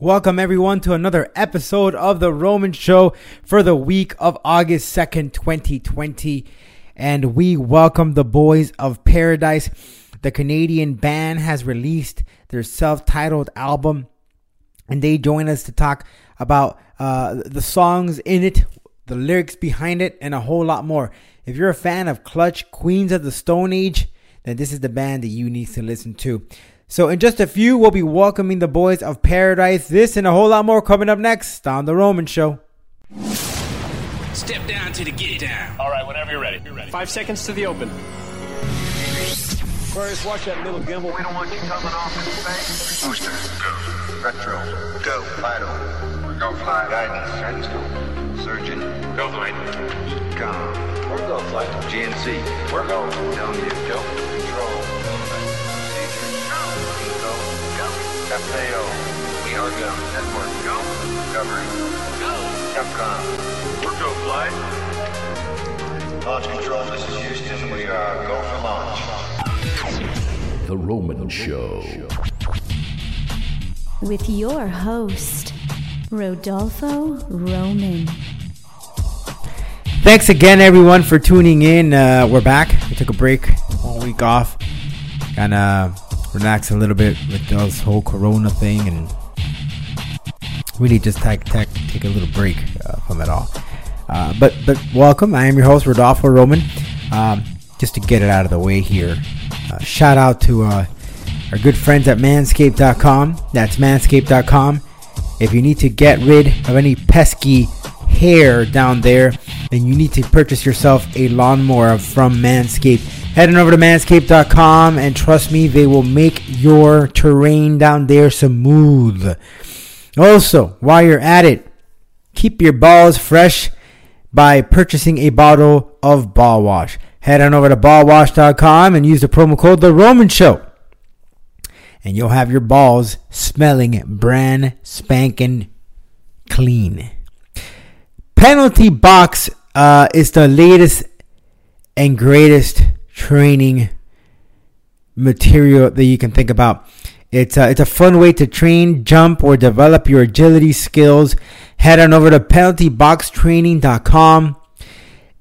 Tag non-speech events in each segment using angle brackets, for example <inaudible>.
Welcome, everyone, to another episode of The Roman Show for the week of August 2nd, 2020. And we welcome the boys of Paradise. The Canadian band has released their self titled album, and they join us to talk about uh, the songs in it, the lyrics behind it, and a whole lot more. If you're a fan of Clutch, Queens of the Stone Age, then this is the band that you need to listen to. So, in just a few, we'll be welcoming the boys of Paradise. This and a whole lot more coming up next on The Roman Show. Step down to the get down. All right, whenever you're ready. You're ready. Five seconds to the open. Aquarius, watch that little gimbal. We don't want you coming off in space. Booster. Go. Retro. Go. Vital. Go fly. Guidance. Guidance go. Surgeon. Go flight. Econ. We're go flight. GNC. We're go. Telling you. Go. FAO. We are go. Network. Go. Discovery. Go. Capcom. We're go flight. Launch control. This is Houston. We are go for launch. The Roman Show. with your host, Rodolfo Roman. Thanks again, everyone, for tuning in. Uh, we're back. We took a break, one week off, kind of relax a little bit with this whole Corona thing, and really just take take, take a little break uh, from it all. Uh, but but welcome. I am your host, Rodolfo Roman. Um, just to get it out of the way here, uh, shout out to uh, our good friends at Manscaped.com. That's Manscaped.com. If you need to get rid of any pesky hair down there, then you need to purchase yourself a lawnmower from Manscaped. Head on over to manscaped.com and trust me, they will make your terrain down there smooth. Also, while you're at it, keep your balls fresh by purchasing a bottle of ball wash. Head on over to ballwash.com and use the promo code The Roman Show and you'll have your balls smelling brand spanking clean. Penalty Box uh, is the latest and greatest training material that you can think about. It's a, it's a fun way to train, jump, or develop your agility skills. Head on over to penaltyboxtraining.com.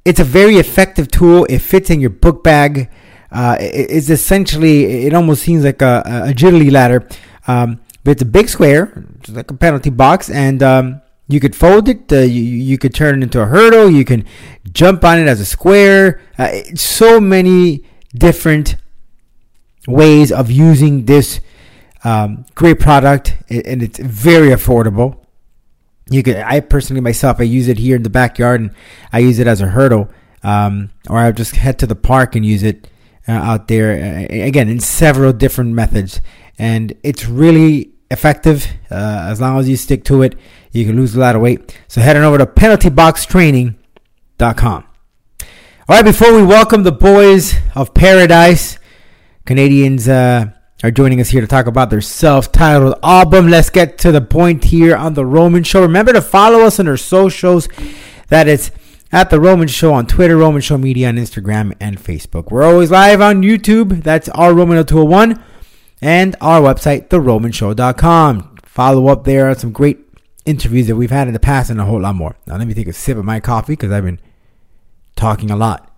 It's a very effective tool. It fits in your book bag. Uh, it- it's essentially, it almost seems like a, a agility ladder, um, but it's a big square, like a penalty box, and um, you could fold it. Uh, you, you could turn it into a hurdle. You can jump on it as a square. Uh, so many different ways of using this um, great product, and it's very affordable. You could, I personally myself, I use it here in the backyard, and I use it as a hurdle, um, or I just head to the park and use it uh, out there uh, again in several different methods, and it's really effective. Uh, as long as you stick to it, you can lose a lot of weight. So head on over to penaltyboxtraining.com. All right, before we welcome the boys of Paradise, Canadians uh, are joining us here to talk about their self-titled album. Let's get to the point here on the Roman Show. Remember to follow us on our socials. That is at the Roman Show on Twitter, Roman Show Media on Instagram and Facebook. We're always live on YouTube. That's our Roman 201 and our website, theromanshow.com. Follow up there on some great interviews that we've had in the past and a whole lot more. Now let me take a sip of my coffee because I've been talking a lot.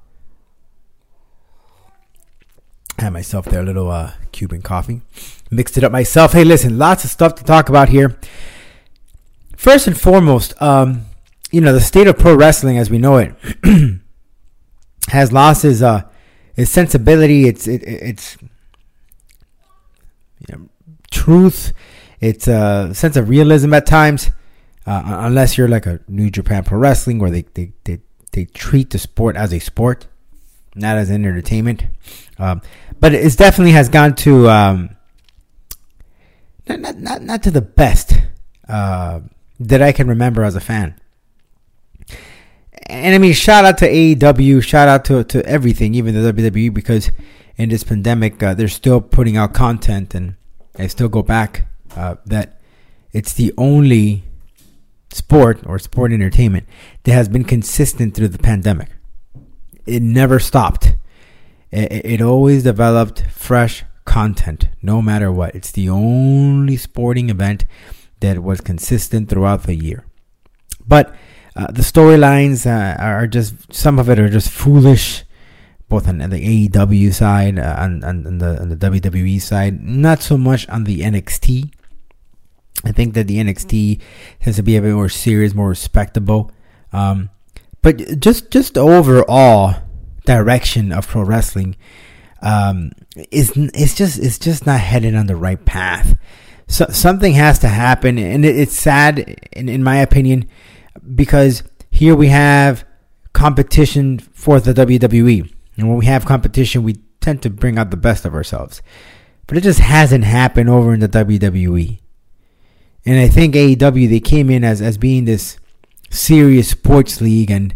I had myself there a little uh, Cuban coffee. Mixed it up myself. Hey, listen, lots of stuff to talk about here. First and foremost, um, you know, the state of pro wrestling as we know it <clears throat> has lost its uh, its sensibility, its it, its truth, its a sense of realism at times. Uh, unless you're like a New Japan Pro Wrestling, where they, they, they, they treat the sport as a sport, not as an entertainment. Um, but it definitely has gone to um, not, not not to the best uh, that I can remember as a fan. And I mean, shout out to AEW, shout out to to everything, even the WWE, because in this pandemic, uh, they're still putting out content, and I still go back uh, that it's the only sport or sport entertainment that has been consistent through the pandemic. It never stopped. It, it always developed fresh content, no matter what. It's the only sporting event that was consistent throughout the year. But uh, the storylines uh, are just some of it are just foolish, both on the AEW side uh, and, and, the, the WWE side. Not so much on the NXT. I think that the NXT has to be a bit more serious, more respectable. Um, but just just overall direction of pro wrestling um, is it's just it's just not headed on the right path. So something has to happen, and it, it's sad, in, in my opinion, because here we have competition for the WWE, and when we have competition, we tend to bring out the best of ourselves. But it just hasn't happened over in the WWE. And I think AEW they came in as as being this serious sports league, and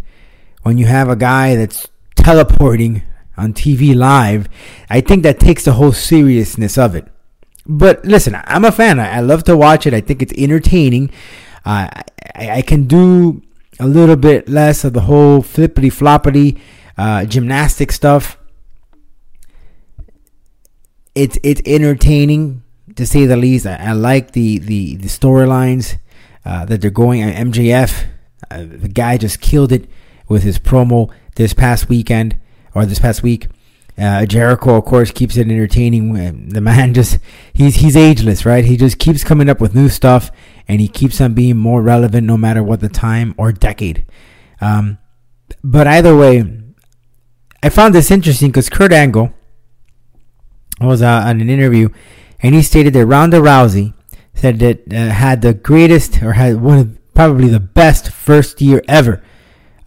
when you have a guy that's teleporting on TV live, I think that takes the whole seriousness of it. But listen, I'm a fan. I, I love to watch it. I think it's entertaining. Uh, I, I, can do a little bit less of the whole flippity floppity uh, gymnastic stuff. It's it's entertaining to say the least. I, I like the the the storylines uh, that they're going. MJF, uh, the guy just killed it with his promo this past weekend or this past week. Uh, Jericho, of course, keeps it entertaining. <laughs> The man just he's he's ageless, right? He just keeps coming up with new stuff, and he keeps on being more relevant no matter what the time or decade. Um, but either way, I found this interesting because Kurt Angle was uh, on an interview, and he stated that Ronda Rousey said that uh, had the greatest or had one of probably the best first year ever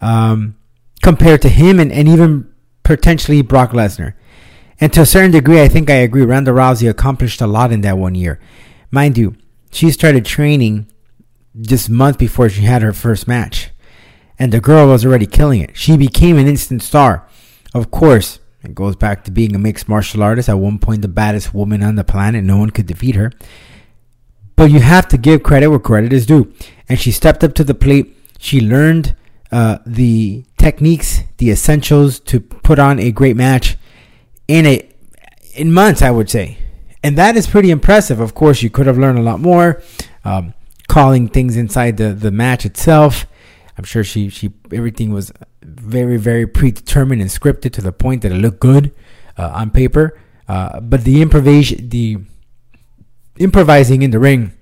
um, compared to him and, and even potentially Brock Lesnar. And to a certain degree, I think I agree. Ronda Rousey accomplished a lot in that one year. Mind you, she started training just month before she had her first match. And the girl was already killing it. She became an instant star. Of course, it goes back to being a mixed martial artist. At one point, the baddest woman on the planet. No one could defeat her. But you have to give credit where credit is due. And she stepped up to the plate. She learned uh, the techniques, the essentials to put on a great match in a in months, I would say, and that is pretty impressive. Of course, you could have learned a lot more, um, calling things inside the the match itself. I'm sure she she everything was very very predetermined and scripted to the point that it looked good uh, on paper. Uh, but the improvisation, the improvising in the ring,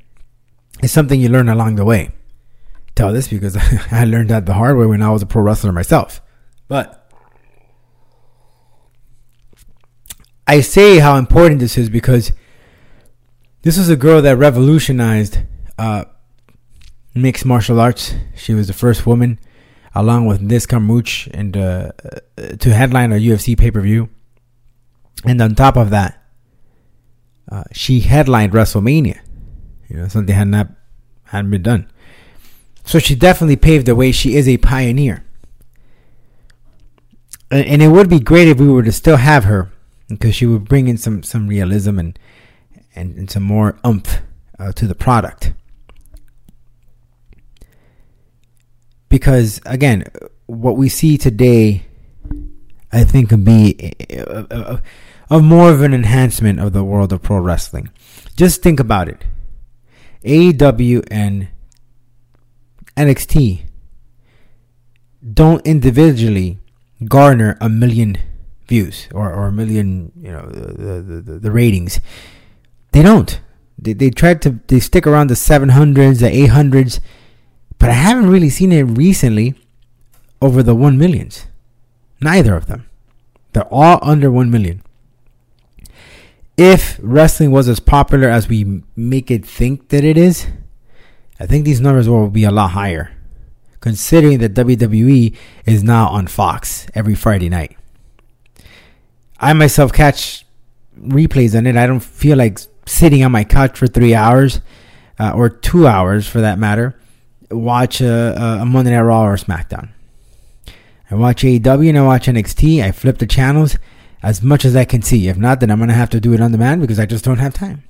is something you learn along the way tell this because <laughs> I learned that the hard way when I was a pro wrestler myself. But I say how important this is because this was a girl that revolutionized uh, mixed martial arts. She was the first woman, along with Liz Carmouche, and uh, to headline a UFC pay per view. And on top of that, uh, she headlined WrestleMania. You know, something had not hadn't been done. So she definitely paved the way. She is a pioneer. And it would be great if we were to still have her because she would bring in some, some realism and, and, and some more umph uh, to the product. Because, again, what we see today, I think, could be a, a, a, more of an enhancement of the world of pro wrestling. Just think about it. AEW and NXT don't individually garner a million views or, or a million, you know, the, the, the, the ratings. They don't. They, they try to they stick around the 700s, the 800s, but I haven't really seen it recently over the 1 millions. Neither of them. They're all under 1 million. If wrestling was as popular as we make it think that it is, I think these numbers will be a lot higher, considering that WWE is now on Fox every Friday night. I myself catch replays on it. I don't feel like sitting on my couch for three hours uh, or two hours for that matter. Watch a, a Monday Night Raw or SmackDown. I watch AEW and I watch NXT. I flip the channels as much as I can see. If not, then I'm gonna have to do it on demand because I just don't have time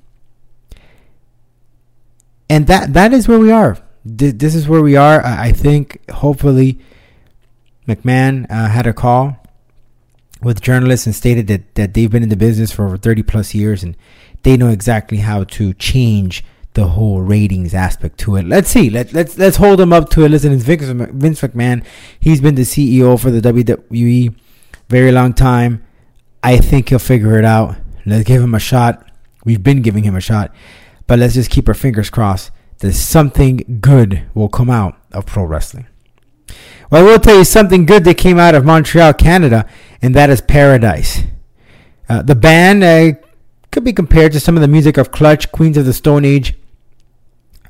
and that that is where we are. This is where we are. I think hopefully McMahon uh, had a call with journalists and stated that, that they've been in the business for over 30 plus years and they know exactly how to change the whole ratings aspect to it. Let's see. Let, let's let's hold him up to it. Listen, it's Vince, Vince McMahon. He's been the CEO for the WWE very long time. I think he'll figure it out. Let's give him a shot. We've been giving him a shot, but let's just keep our fingers crossed that something good will come out of pro wrestling. Well, I will tell you something good that came out of Montreal, Canada, and that is Paradise. Uh, the band uh, could be compared to some of the music of Clutch, Queens of the Stone Age,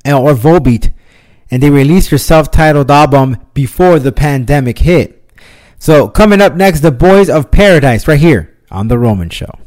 or Volbeat, and they released their self-titled album before the pandemic hit. So coming up next, the Boys of Paradise, right here on the Roman Show.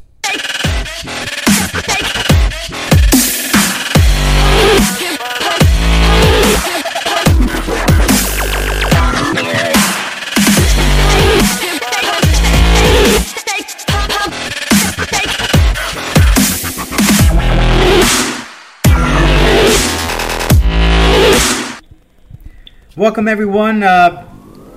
Welcome everyone. Uh,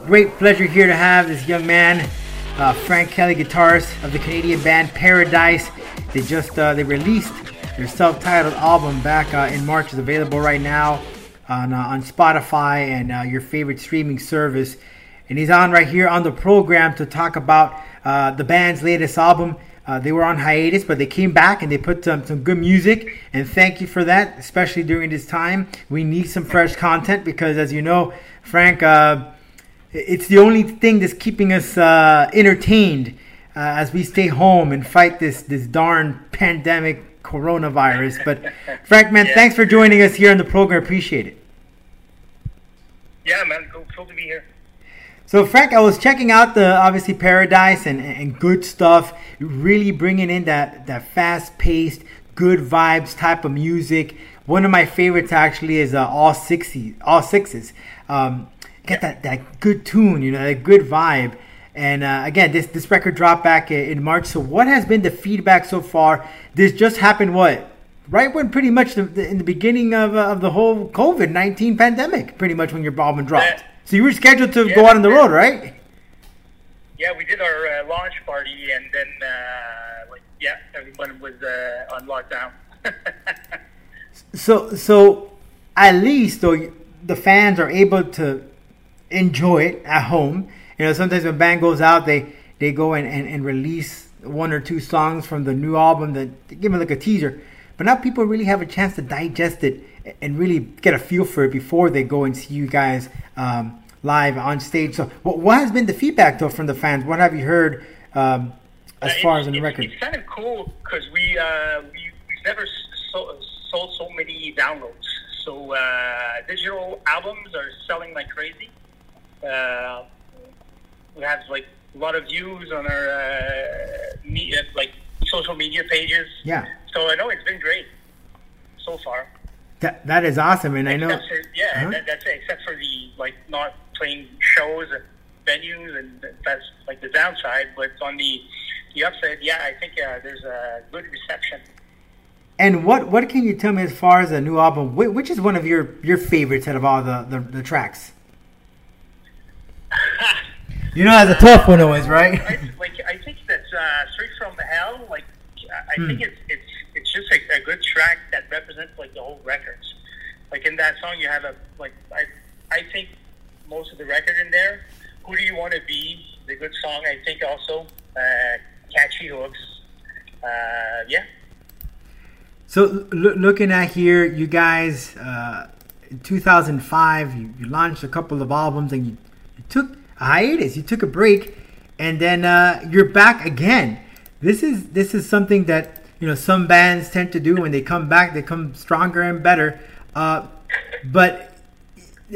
great pleasure here to have this young man, uh, Frank Kelly, guitarist of the Canadian band Paradise. They just uh, they released their self-titled album back uh, in March. It's available right now on uh, on Spotify and uh, your favorite streaming service. And he's on right here on the program to talk about the band's latest album. Uh, they were on hiatus, but they came back and they put some, some good music. And thank you for that, especially during this time. We need some fresh content because, as you know, Frank, uh, it's the only thing that's keeping us uh, entertained uh, as we stay home and fight this this darn pandemic coronavirus. But <laughs> Frank, man, Yeah. thanks for joining us here on the program. Appreciate it. Yeah, man, cool, cool to be here. So Frank, I was checking out the obviously Paradise and, and good stuff. Really bringing in that that fast paced, good vibes type of music. One of my favorites actually is uh, all sixty, all sixes. Um, get that that good tune, you know, that good vibe. And uh, again, this this record dropped back in March. So what has been the feedback so far? This just happened what? Right when pretty much the, the, in the beginning of, uh, of the whole COVID nineteen pandemic, pretty much when your album dropped. So you were scheduled to Yeah, go out on the road, right? Yeah, we did our uh, launch party, and then uh, like, yeah, everyone was uh, on lockdown. <laughs> So so at least though the fans are able to enjoy it at home. You know, sometimes when band goes out, they they go and, and, and release one or two songs from the new album that give them like a teaser. But now people really have a chance to digest it and really get a feel for it before they go and see you guys um, live on stage. So, what, what has been the feedback though from the fans? What have you heard um, as Uh, far as on the record? It's kind of cool because we, uh, we we've never s- so, sold so many downloads. So uh, digital albums are selling like crazy. Uh, we have like a lot of views on our uh, me, uh, like social media pages. Yeah, So I know it's been great so far. that that is awesome, and I know. For, yeah, Uh-huh. that, that's it. Except for the like not playing shows and venues, and that's like the downside. But on the the upside, yeah, I think uh, there's a good reception. And what what can you tell me as far as a new album? Wh- Which is one of your your favorites out of all the the, the tracks? <laughs> You know, that's a tough one always, I, right? like I think that's uh, straight from hell. Like I I Hmm. think it's it's it's just a, a good track that represents like the whole records. Like in that song, you have a like I I think most of the record in there. Who do you want to be? The good song, I think also uh, catchy hooks. Uh, yeah. So looking at here, you guys, uh, in 2005, you, you launched a couple of albums and you, you took a hiatus, you took a break, and then uh, you're back again. This is this is something that you know some bands tend to do when they come back, they come stronger and better. Uh, but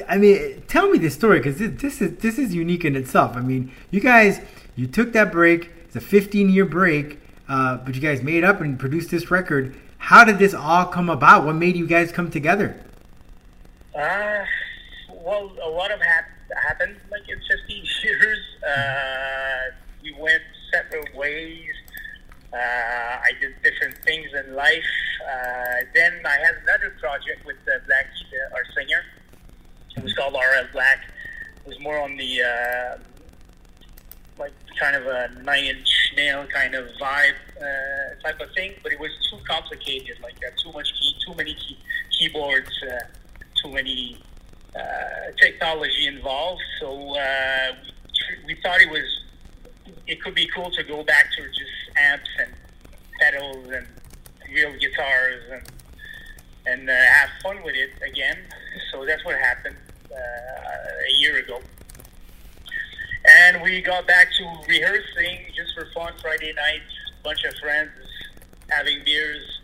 I mean, tell me this story because this, this is this is unique in itself. I mean, you guys, you took that break. It's a 15 year break, uh, but you guys made up and produced this record. How did this all come about? What made you guys come together? Uh, well, a lot of hap- happened like in 15 <laughs> years. Uh, we went separate ways. Uh, I did different things in life. Uh, then I had another project with uh, Black, uh, our singer. It was called RL Black. It was more on the uh, like kind of a nine inch nail kind of vibe uh, type of thing, but it was too complicated. Like uh, too much key, too many key, keyboards, uh, too many uh, technology involved. So uh, we, we thought it was it could be cool to go back to just amps and pedals and real guitars and and uh, have fun with it again. So that's what happened uh, a year ago. And we got back to rehearsing just for fun Friday night. Bunch of friends having beers.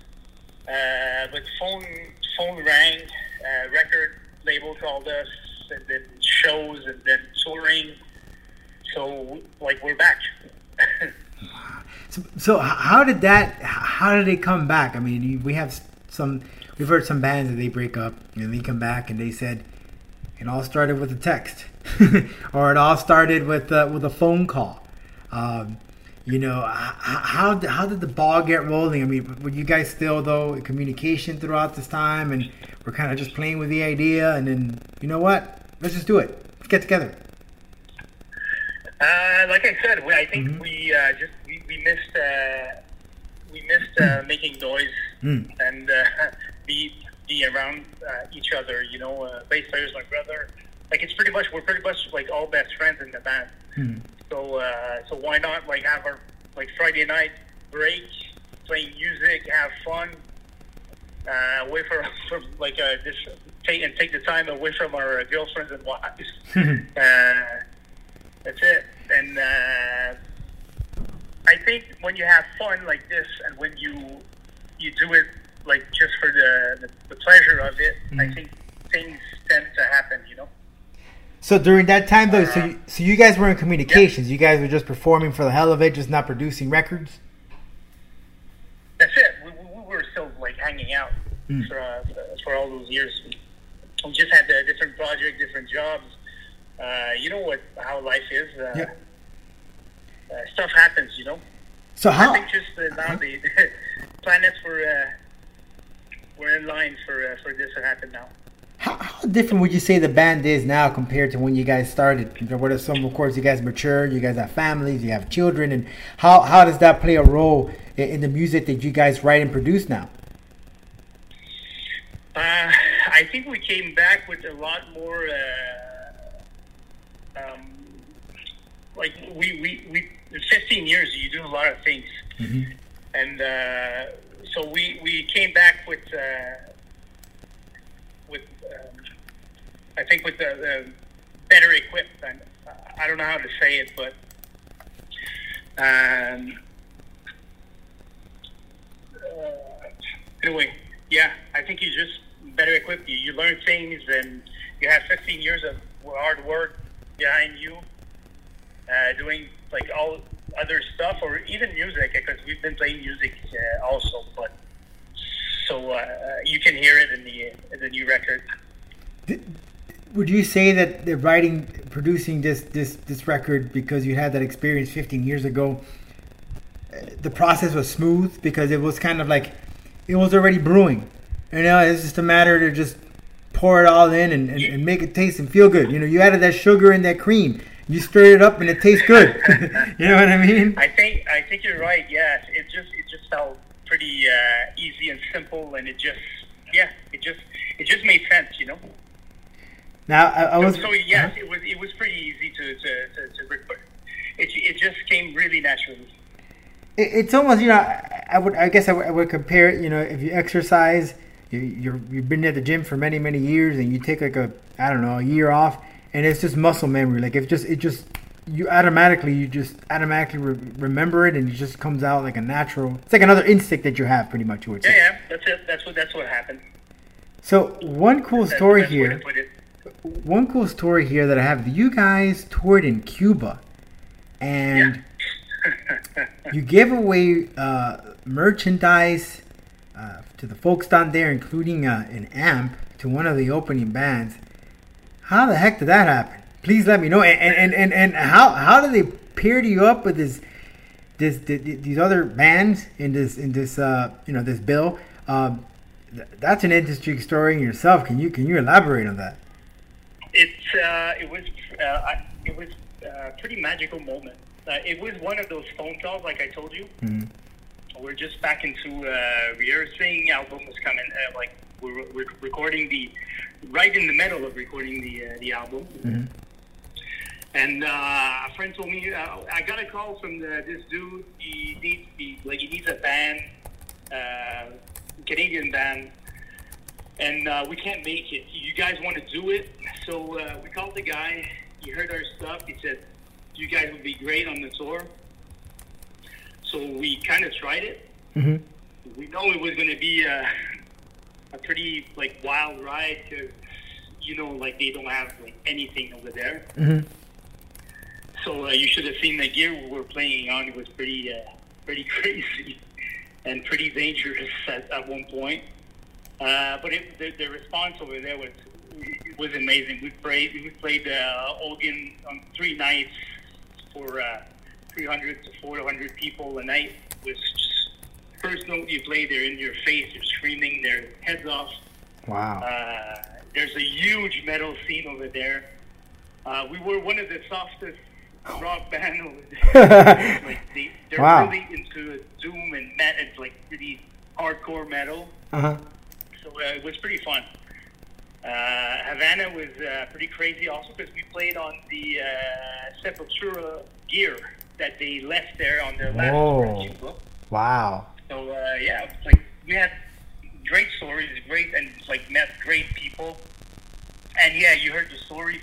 Uh, but phone phone rang. Uh, record label called us, and then shows, and then touring. So like we're back. So, <laughs> so how did that? How did they come back? I mean, we have some. We've heard some bands that they break up and they come back and they said it all started with a text, <laughs> or it all started with uh, with a phone call. Um, you know, how how did the ball get rolling? I mean, were you guys still though in communication throughout this time, and we're kind of just playing with the idea, and then you know what? Let's just do it. Let's get together. Uh, like I said, we, I think we uh, just we, we missed uh, we missed uh, making noise Mm. and uh, <laughs> be be around uh, each other. You know, uh, bass player's my brother. Like it's pretty much we're pretty much like all best friends in the band. Mm. So uh, so why not like have our like Friday night break, playing music, have fun, uh, away from, <laughs> from like uh, this take and take the time away from our girlfriends and wives. <laughs> uh, that's it. And uh, I think when you have fun like this, and when you you do it like just for the the, the pleasure of it, I think things tend to happen. You know. So during that time, though, so you, so you guys were in communications. You guys were just performing for the hell of it, just not producing records. That's it. We, we, we were still like hanging out for uh, for all those years. We just had uh, different projects, different jobs. Uh, you know what? How life is. Uh, Yeah. uh, stuff happens. You know. So how? I think just uh, now the, the <laughs> planets were uh, were in line for uh, for this to happen now. How, how different would you say the band is now compared to when you guys started? What are some, of course, you guys matured, you guys have families, you have children, and how, how does that play a role in, in the music that you guys write and produce now? Uh, I think we came back with a lot more. Um, like we, we, we, in 15 years, you do a lot of things, and uh, so we, we came back with uh, with um, I think with the, the better equipped. And uh, I don't know how to say it, but um, uh, anyway, yeah, I think you just better equipped. You, you learn things, and you have 15 years of hard work behind you, uh, doing like all other stuff, or even music, because we've been playing music uh, also. But so uh, you can hear it in the in the new record. Would you say that the writing, producing this this this record because you had that experience 15 years ago, uh, the process was smooth because it was kind of like it was already brewing. You know, it's just a matter to just pour it all in and, and, and make it taste and feel good. You know, you added that sugar and that cream. You stir it up and it tastes good. <laughs> you know what I mean? I think I think you're right. Yes, it just it just felt pretty uh, easy and simple, and it just yeah, it just it just made sense, you know. Now I, I was. so yes, it was it was pretty easy to to, to, to record. It it just came really naturally. it, it's almost you know I, I would I guess I would, I would compare it you know if you exercise you you're, you've been at the gym for many many years and you take like a I don't know a year off and it's just muscle memory like it just it just you automatically you just automatically re- remember it and it just comes out like a natural it's like another instinct that you have pretty much you would Yeah, say yeah, yeah that's it. That's what that's what happened. so one cool That's story the best way to here one cool story here that I have you guys toured in Cuba and <laughs> you gave away uh, merchandise uh, to the folks down there, including uh, an amp to one of the opening bands. How the heck did that happen? Please let me know. And and, and, and how how did they pair you up with this this, th these other bands in this in this uh, you know this bill? Um, th- that's an interesting story in yourself. Can you can you elaborate on that? It's uh, it was uh, I, it was a pretty magical moment. Uh, it was one of those phone calls, like I told you. We're just back into uh, rehearsing. Album was coming, uh, like we're, we're recording the right in the middle of recording the uh, the album. And uh, a friend told me uh, I got a call from the, this dude. He needs he, like he needs a band, uh, Canadian band, and uh, we can't make it. You guys want to do it? So uh, we called the guy. He heard our stuff. He said, "You guys would be great on the tour." So we kind of tried it. Mhm. We know it was going to be a, a pretty like wild ride because you know like they don't have like anything over there. Mhm. So uh, you should have seen the gear we were playing on. It was pretty, uh, pretty <laughs> crazy and pretty dangerous at, at one point. Uh, but it, the, the response over there was was amazing. We played we played uh, Holguín on three nights for uh, 300 to 400 people a night. Was just first note you play, they're in your face, they're screaming their heads off. Wow. Uh, there's a huge metal scene over there. Uh, we were one of the softest rock <laughs> band over there. <laughs> like they, they're Wow. really into doom and metal, it's like really hardcore metal. Uh huh. So uh, it was pretty fun. Uh, Havana was uh, pretty crazy also because we played on the uh, Sepultura gear that they left there on their last Whoa. in Wow. So uh, yeah, like we had great stories, great and like met great people. And yeah, you heard the story.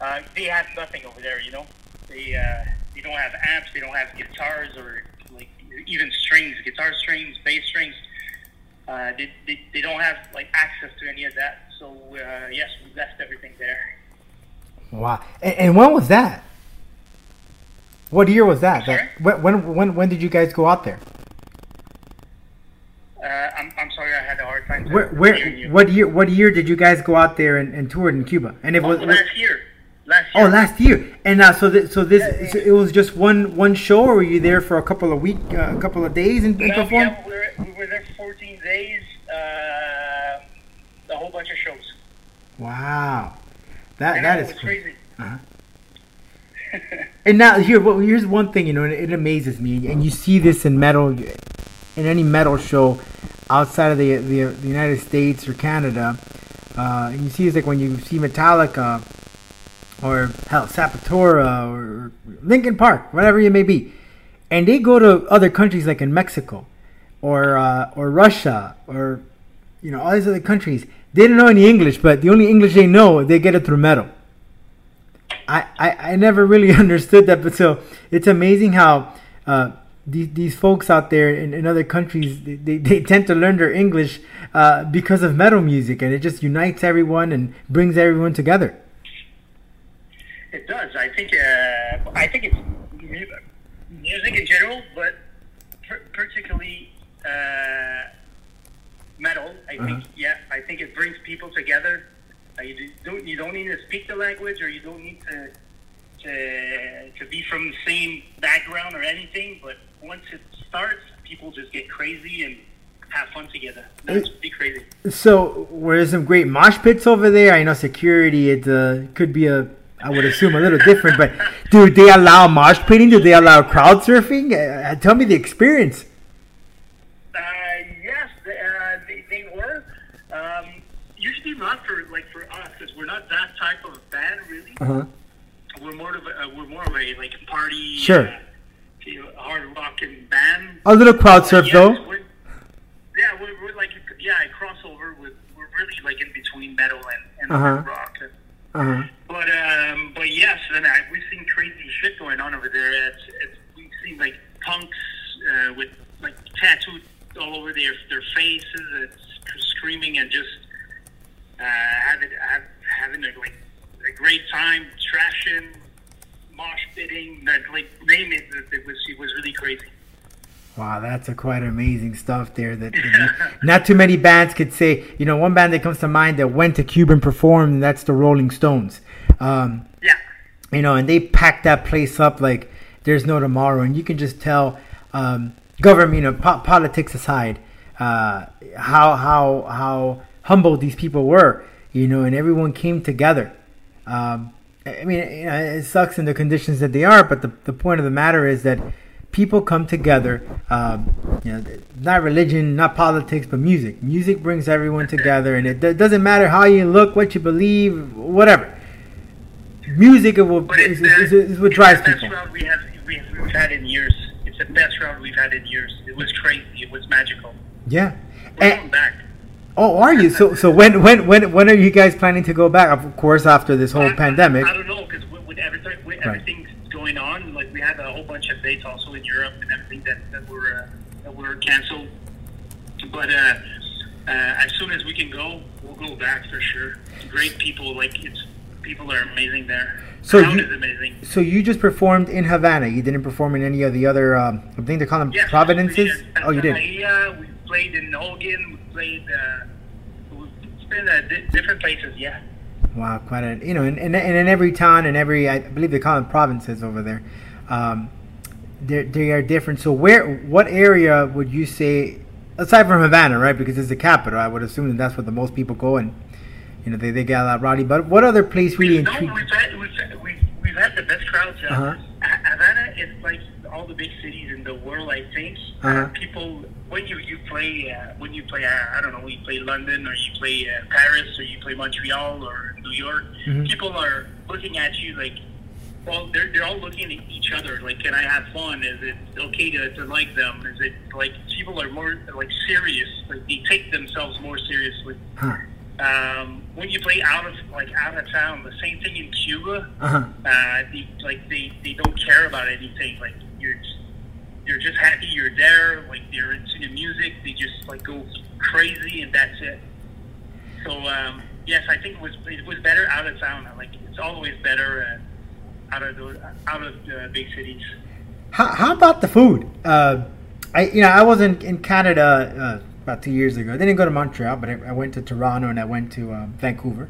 Uh, they have nothing over there, you know. They uh, they don't have amps, they don't have guitars or like even strings, guitar strings, bass strings. Uh, they, they, they don't have like access to any of that. So uh, yes, we left everything there. Wow. And, and when was that? What year was that? Sorry? that when, when when did you guys go out there? Uh, I'm, I'm sorry, I had a hard time. Where where what year what year did you guys go out there and, and toured in Cuba? And it Oh, was last year. Last oh last year. And uh, so th- so this Yeah, so it was just one one show, or were you there for a couple of week uh, a couple of days and, and No, performed? yeah, we were, we were there 14 days, uh, a whole bunch of shows. Wow. That And that is was cool. <laughs> And now here, here's one thing you know, and it amazes me, and you see this in metal, in any metal show outside of the the, the United States or Canada. Uh, and you see it's like when you see Metallica or hell Sepultura or Linkin Park, whatever it may be, and they go to other countries like in Mexico or uh, or Russia or you know all these other countries. They don't know any English, but the only English they know, they get it through metal. I, I, I never really <laughs> understood that, but so it's amazing how uh, these, these folks out there in, in other countries they, they, tend to learn their English uh, because of metal music, and it just unites everyone and brings everyone together. It does. I think. Uh, I think it's music in general, but per- particularly uh, metal. I think. Uh-huh. Yeah, I think it brings people together. Uh, you do- don't. You don't need to speak the language, or you don't need to to to be from the same background or anything. But once it starts, people just get crazy and have fun together. That's pretty crazy. So, were there some great mosh pits over there? I know security it uh, could be a, I would assume a little <laughs> different, but do they allow mosh pitting? Do they allow crowd surfing? Uh, tell me the experience. Uh, yes, they, uh, they, they were. Um, usually not for like for us, because we're not that type of band, really. Uh-huh. We're more of a uh, we're more of a like party, Sure. uh, you know, hard rocking band. A little crowd surf Yes, though. we're- yeah, we're, we're like yeah, a crossover with we're really like in between metal and, and Uh-huh. hard rock. Uh-huh. But um, but yes, and I, we've seen crazy shit going on over there. It's, it's, we've seen like punks uh, with like tattooed all over their their faces, it's screaming and just uh, having having a, like a great time, trashing, mosh pitting, that, like name it. It was it was really crazy. Wow, that's a quite amazing stuff there. That, <laughs> not too many bands could say. You know, one band that comes to mind that went to Cuba and performed. and That's the Rolling Stones. Um, Yeah. you know, and they packed that place up like there's no tomorrow. And you can just tell, um, government, you know, po- politics aside, uh, how how how humble these people were, you know, and everyone came together. Um, I mean, you know, it sucks in the conditions that they are, but the the point of the matter is that people come together. Um, you know, not religion, not politics, but music. Music brings everyone together, and it, it doesn't matter how you look, what you believe, whatever. Music is what, is, is, is what drives the best people. round we have we, we've had in years. It's the best round we've had in years. It was crazy. It was magical. Yeah. We're And- going back. Oh, are you? So, so when, when, when, when are you guys planning to go back? Of course, after this whole I- pandemic. I, don't know because with, with everything, with Right. everything going on, like we had a whole bunch of dates also in Europe and everything that, that were uh, that were canceled. But uh, uh, as soon as we can go, we'll go back for sure. Great people, like it's people are amazing there. So Crowd you- is amazing. So you just performed in Havana. You didn't perform in any of the other. Um, I think they call them Yes, providences. we. Oh, you did. We played in Holguín. We played. Uh, we've been at di- different places. Yeah. Wow, quite a you know, and, and, and in every town and every I believe they call them provinces over there. Um, they they are different. So where, what area would you say, aside from Havana, right? Because it's the capital, I would assume that that's where the most people go, and you know they, they get a lot rowdy. But what other place really no, intrigued? we've had we've, we've, we've had the best crowds. Uh, Uh-huh. Ha- Havana is like all the big cities in the world. I think uh Uh-huh. people when you you play uh, when you play uh, I don't know you play London or you play uh, Paris or you play Montreal or New York. Mhm. People are looking at you like. Well, they're, they're all looking at each other. Like, can I have fun? Is it okay to, to like them? Is it like people are more like serious? Like they take themselves more seriously Huh. um, when you play out of like out of town, the same thing in Cuba. Uh-huh. Uh, they, like they, they don't care about anything. Like you're just, you're just happy you're there. Like they're into the music. They just like go crazy and that's it. So um, yes, I think it was it was better out of town. Like it's always better uh, out of the out of the big cities. How, how about the food? Uh, I you know I was in, in Canada uh, about two years ago. I didn't go to Montreal, but I, I went to Toronto and I went to um, Vancouver.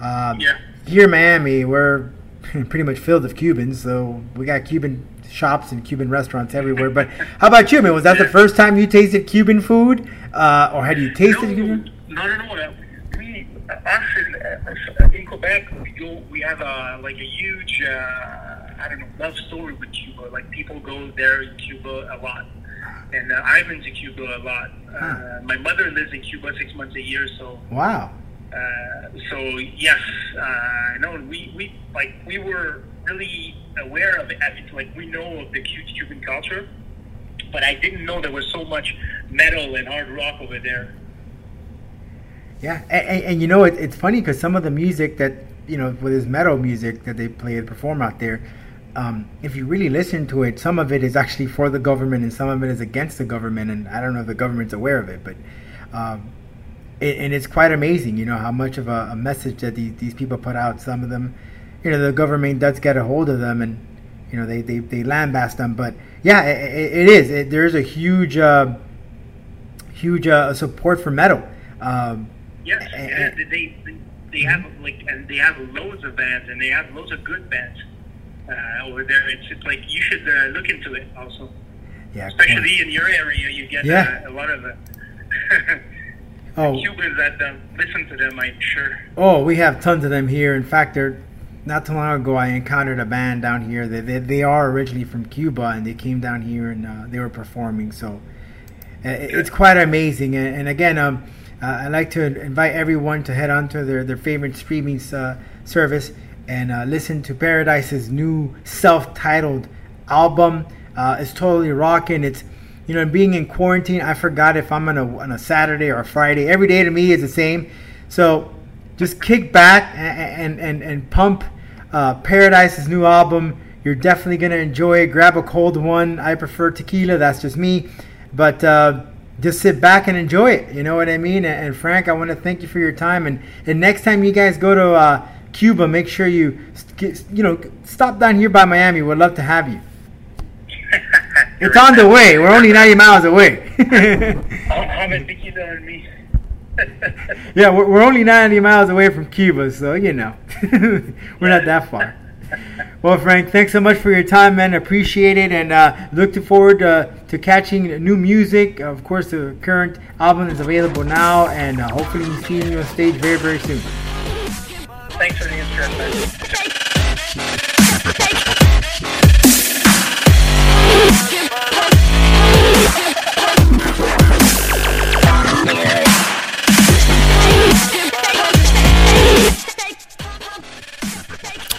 Um, Yeah. Here in Miami, we're <laughs> pretty much filled with Cubans, so we got Cuban shops and Cuban restaurants everywhere. But how about you, man? Was that the first time you tasted Cuban food, uh, or had you tasted no, Cuban? No, no, no. We, in, uh, Quebec, we go. We have a like a huge, uh, I don't know, love story with Cuba. Like people go there in Cuba a lot, and uh, I've been to Cuba a lot. Uh, my mother lives in Cuba six months a year, so Wow. uh, so yes, uh, know we, we like we were really aware of it. Like we know of the Cu- Cuban culture, but I didn't know there was so much metal and hard rock over there. Yeah, and, and, and you know it, it's funny because some of the music that you know with this metal music that they play and perform out there, um, if you really listen to it, some of it is actually for the government and some of it is against the government, and I don't know if the government's aware of it, but um, it, and it's quite amazing, you know, how much of a, a message that these, these people put out. Some of them, you know, the government does get a hold of them and you know they they, they lambast them, but yeah, it, it is. It, there's a huge uh, huge uh, support for metal. Um, Yes, And- yeah, they, they have like and they have loads of bands and they have loads of good bands uh, over there. It's, it's like you should uh, look into it also, yeah, especially in your area. You get Yeah. uh, a lot of uh, <laughs> Oh, Cubans that uh, listen to them. I'm sure. oh, we have tons of them here. In fact, there, not too long ago, I encountered a band down here. They, they, they are originally from Cuba, and they came down here and uh, they were performing. So uh, it- it's quite amazing. And, and again, um, uh, I'd like to invite everyone to head on to their, their favorite streaming uh, service and uh, listen to Paradise's new self-titled album. Uh, it's totally rocking. It's you know, being in quarantine, I forgot if I'm on a on a Saturday or a Friday. Every day to me is the same. So just kick back and and and, and pump uh, Paradise's new album. You're definitely gonna enjoy it. Grab a cold one. I prefer tequila. That's just me. But uh, just sit back and enjoy it. You know what I mean? And, and Frank, I want to thank you for your time. And and next time you guys go to uh, Cuba, make sure you you know stop down here by Miami. We'd love to have you. <laughs> It's on the way. We're only 90 miles away. <laughs> I'll have a tequila on me. <laughs> yeah, we're, we're only 90 miles away from Cuba, so you know, <laughs> we're not that far. Well, Frank, thanks so much for your time, man. Appreciate it, and uh, look forward uh, to catching new music. Of course, the current album is available now, and uh, hopefully, seeing you on stage very, very soon. Thanks for the interest.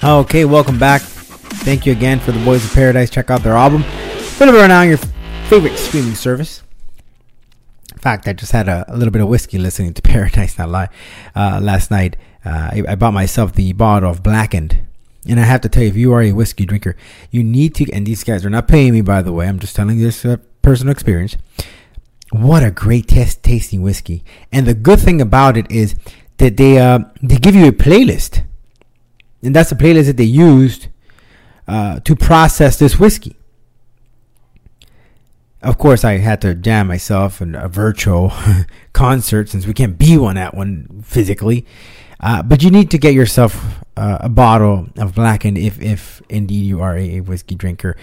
Okay, welcome back. Thank you again for the Boys of Paradise. Check out their album. Available right now on your favorite streaming service. In fact, I just had a, a little bit of whiskey listening to <laughs> Paradise, not lie. Uh, last night, uh, I, I bought myself the bottle of Blackened. And I have to tell you, if you are a whiskey drinker, you need to, and these guys are not paying me, by the way, I'm just telling you this uh, personal experience. What a great test tasting whiskey. And the good thing about it is that they, uh, they give you a playlist. And that's the playlist that they used uh, to process this whiskey. Of course, I had to jam myself in a virtual <laughs> concert since we can't be one at one physically. Uh, but you need to get yourself uh, a bottle of Blackened if, if indeed you are a, whiskey drinker.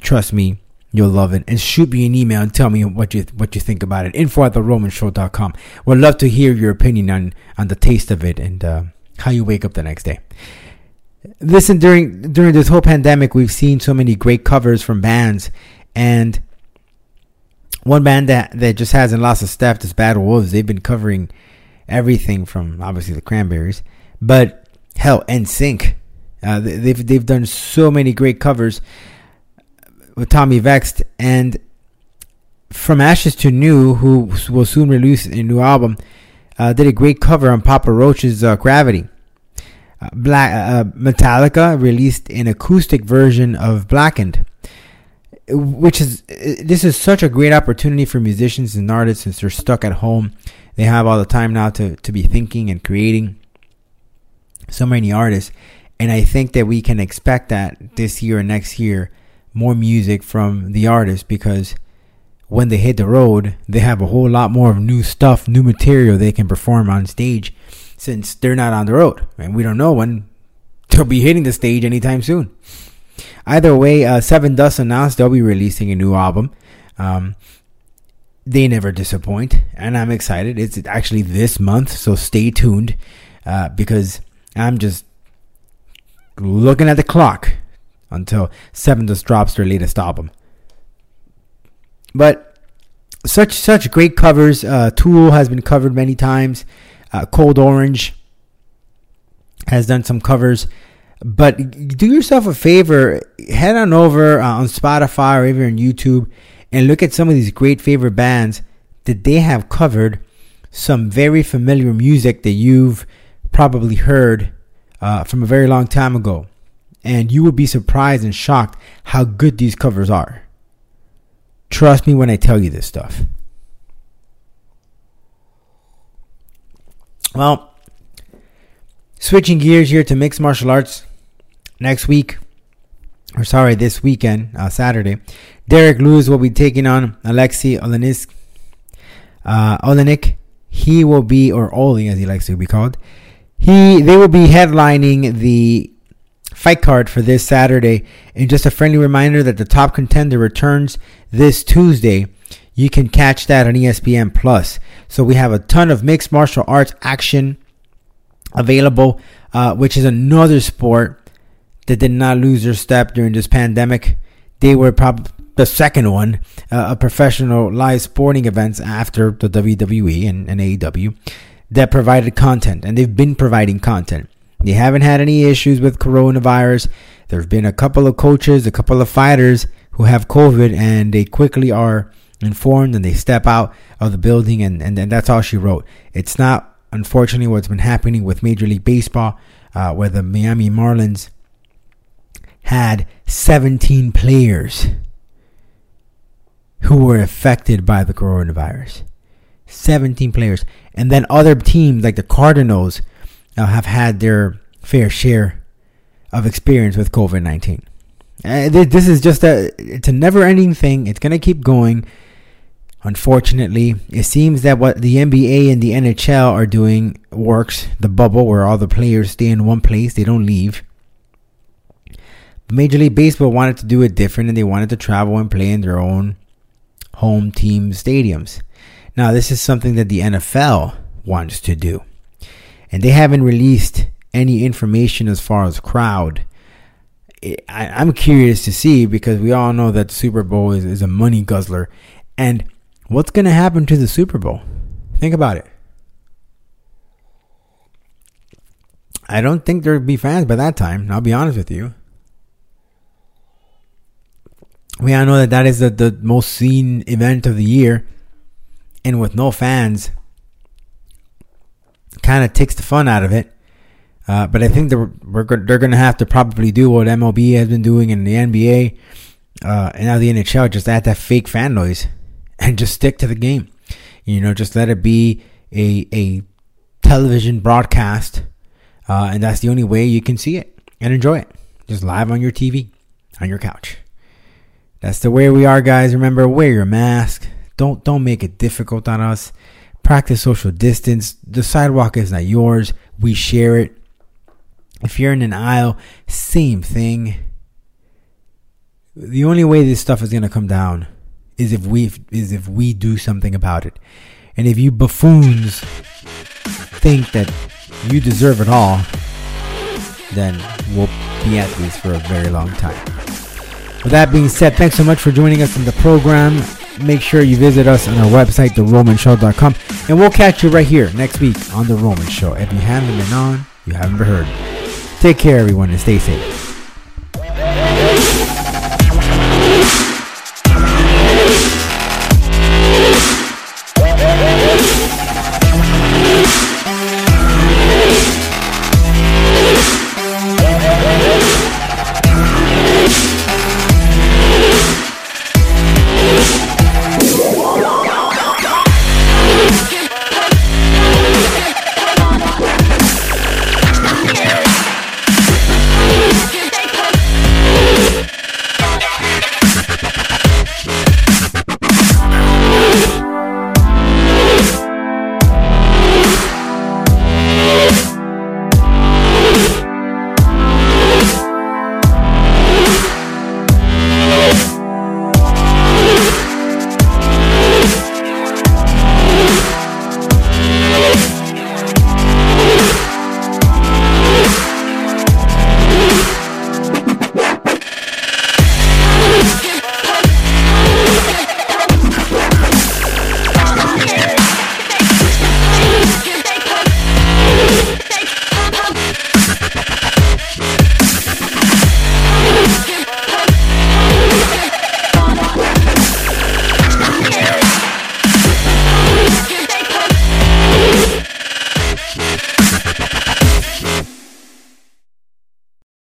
Trust me, you'll love it. And shoot me an email and tell me what you what you think about it. Info at theromanshow.com. Would love to hear your opinion on, on the taste of it and uh, how you wake up the next day. Listen, during during this whole pandemic, we've seen so many great covers from bands, and one band that, that just hasn't lost a step is Bad Wolves. They've been covering everything from obviously the Cranberries, but hell, NSYNC. Uh, they've they've done so many great covers with Tommy Vext and from Ashes to New, who will soon release a new album, uh, did a great cover on Papa Roach's uh, Gravity. Uh, Black uh, Metallica released an acoustic version of Blackened, which is this is such a great opportunity for musicians and artists since they're stuck at home. They have all the time now to to be thinking and creating. So many artists, and I think that we can expect that this year and next year more music from the artists because when they hit the road, they have a whole lot more of new stuff, new material they can perform on stage since they're not on the road. And we don't know when they'll be hitting the stage anytime soon. Either way, uh, Dust announced they'll be releasing a new album. Um, they never disappoint, and I'm excited. It's actually this month, so stay tuned uh, because I'm just looking at the clock until Sevendust drops their latest album. But such such great covers. Uh, Tool has been covered many times. Uh, Code Orange has done some covers. But do yourself a favor, head on over uh, on Spotify or even on YouTube and look at some of these great favorite bands that they have covered some very familiar music that you've probably heard uh, from a very long time ago. And you will be surprised and shocked how good these covers are. Trust me when I tell you this stuff. Well, switching gears here to mixed martial arts. Next week, or sorry, this weekend, uh, Saturday, Derrick Lewis will be taking on Alexei Olenis, uh, Olenik. He will be, or Oli as he likes to be called. He, they will be headlining the fight card for this Saturday. And just a friendly reminder that the top contender returns this Tuesday. You can catch that on ESPN Plus. So we have a ton of mixed martial arts action available, uh, which is another sport that did not lose their step during this pandemic. They were probably the second one uh, of professional live sporting events after the WWE and, and AEW that provided content, and they've been providing content. They haven't had any issues with coronavirus. There have been a couple of coaches, a couple of fighters who have COVID, and they quickly are informed and they step out of the building, and, and, and that's all she wrote. It's not, unfortunately, what's been happening with Major League Baseball, uh, where the Miami Marlins had 17 players who were affected by the coronavirus. 17 players. And then other teams like the Cardinals uh, have had their fair share of experience with COVID 19. Uh, this is just a it's a never ending thing. It's gonna keep going. Unfortunately, it seems that what the NBA and the NHL are doing works. The bubble where all the players stay in one place, they don't leave. Major League Baseball wanted to do it different and they wanted to travel and play in their own home team stadiums. Now, this is something that the NFL wants to do. And they haven't released any information as far as crowd. I, am curious to see because we all know that Super Bowl is, is a money guzzler. And what's going to happen to the Super Bowl? Think about it. I don't think there'd be fans by that time. I'll be honest with you. We all know that that is the, the most seen event of the year, and with no fans, kind of takes the fun out of it. Uh, but I think they're they're going to have to probably do what MLB has been doing in the NBA uh, and now the NHL. Just add that fake fan noise and just stick to the game. You know, just let it be a a television broadcast, uh, and that's the only way you can see it and enjoy it. Just live on your TV, on your couch. That's the way we are, guys. Remember, wear your mask. Don't don't make it difficult on us. Practice social distance. The sidewalk is not yours. We share it. If you're in an aisle, same thing. The only way this stuff is gonna come down is if we is if we do something about it. And if you buffoons think that you deserve it all, then we'll be at this for a very long time. With that being said, thanks so much for joining us in the program. Make sure you visit us on our website, theromanshow.com, and we'll catch you right here next week on The Roman Show. If you haven't been on, you haven't been heard. Take care, everyone, and stay safe.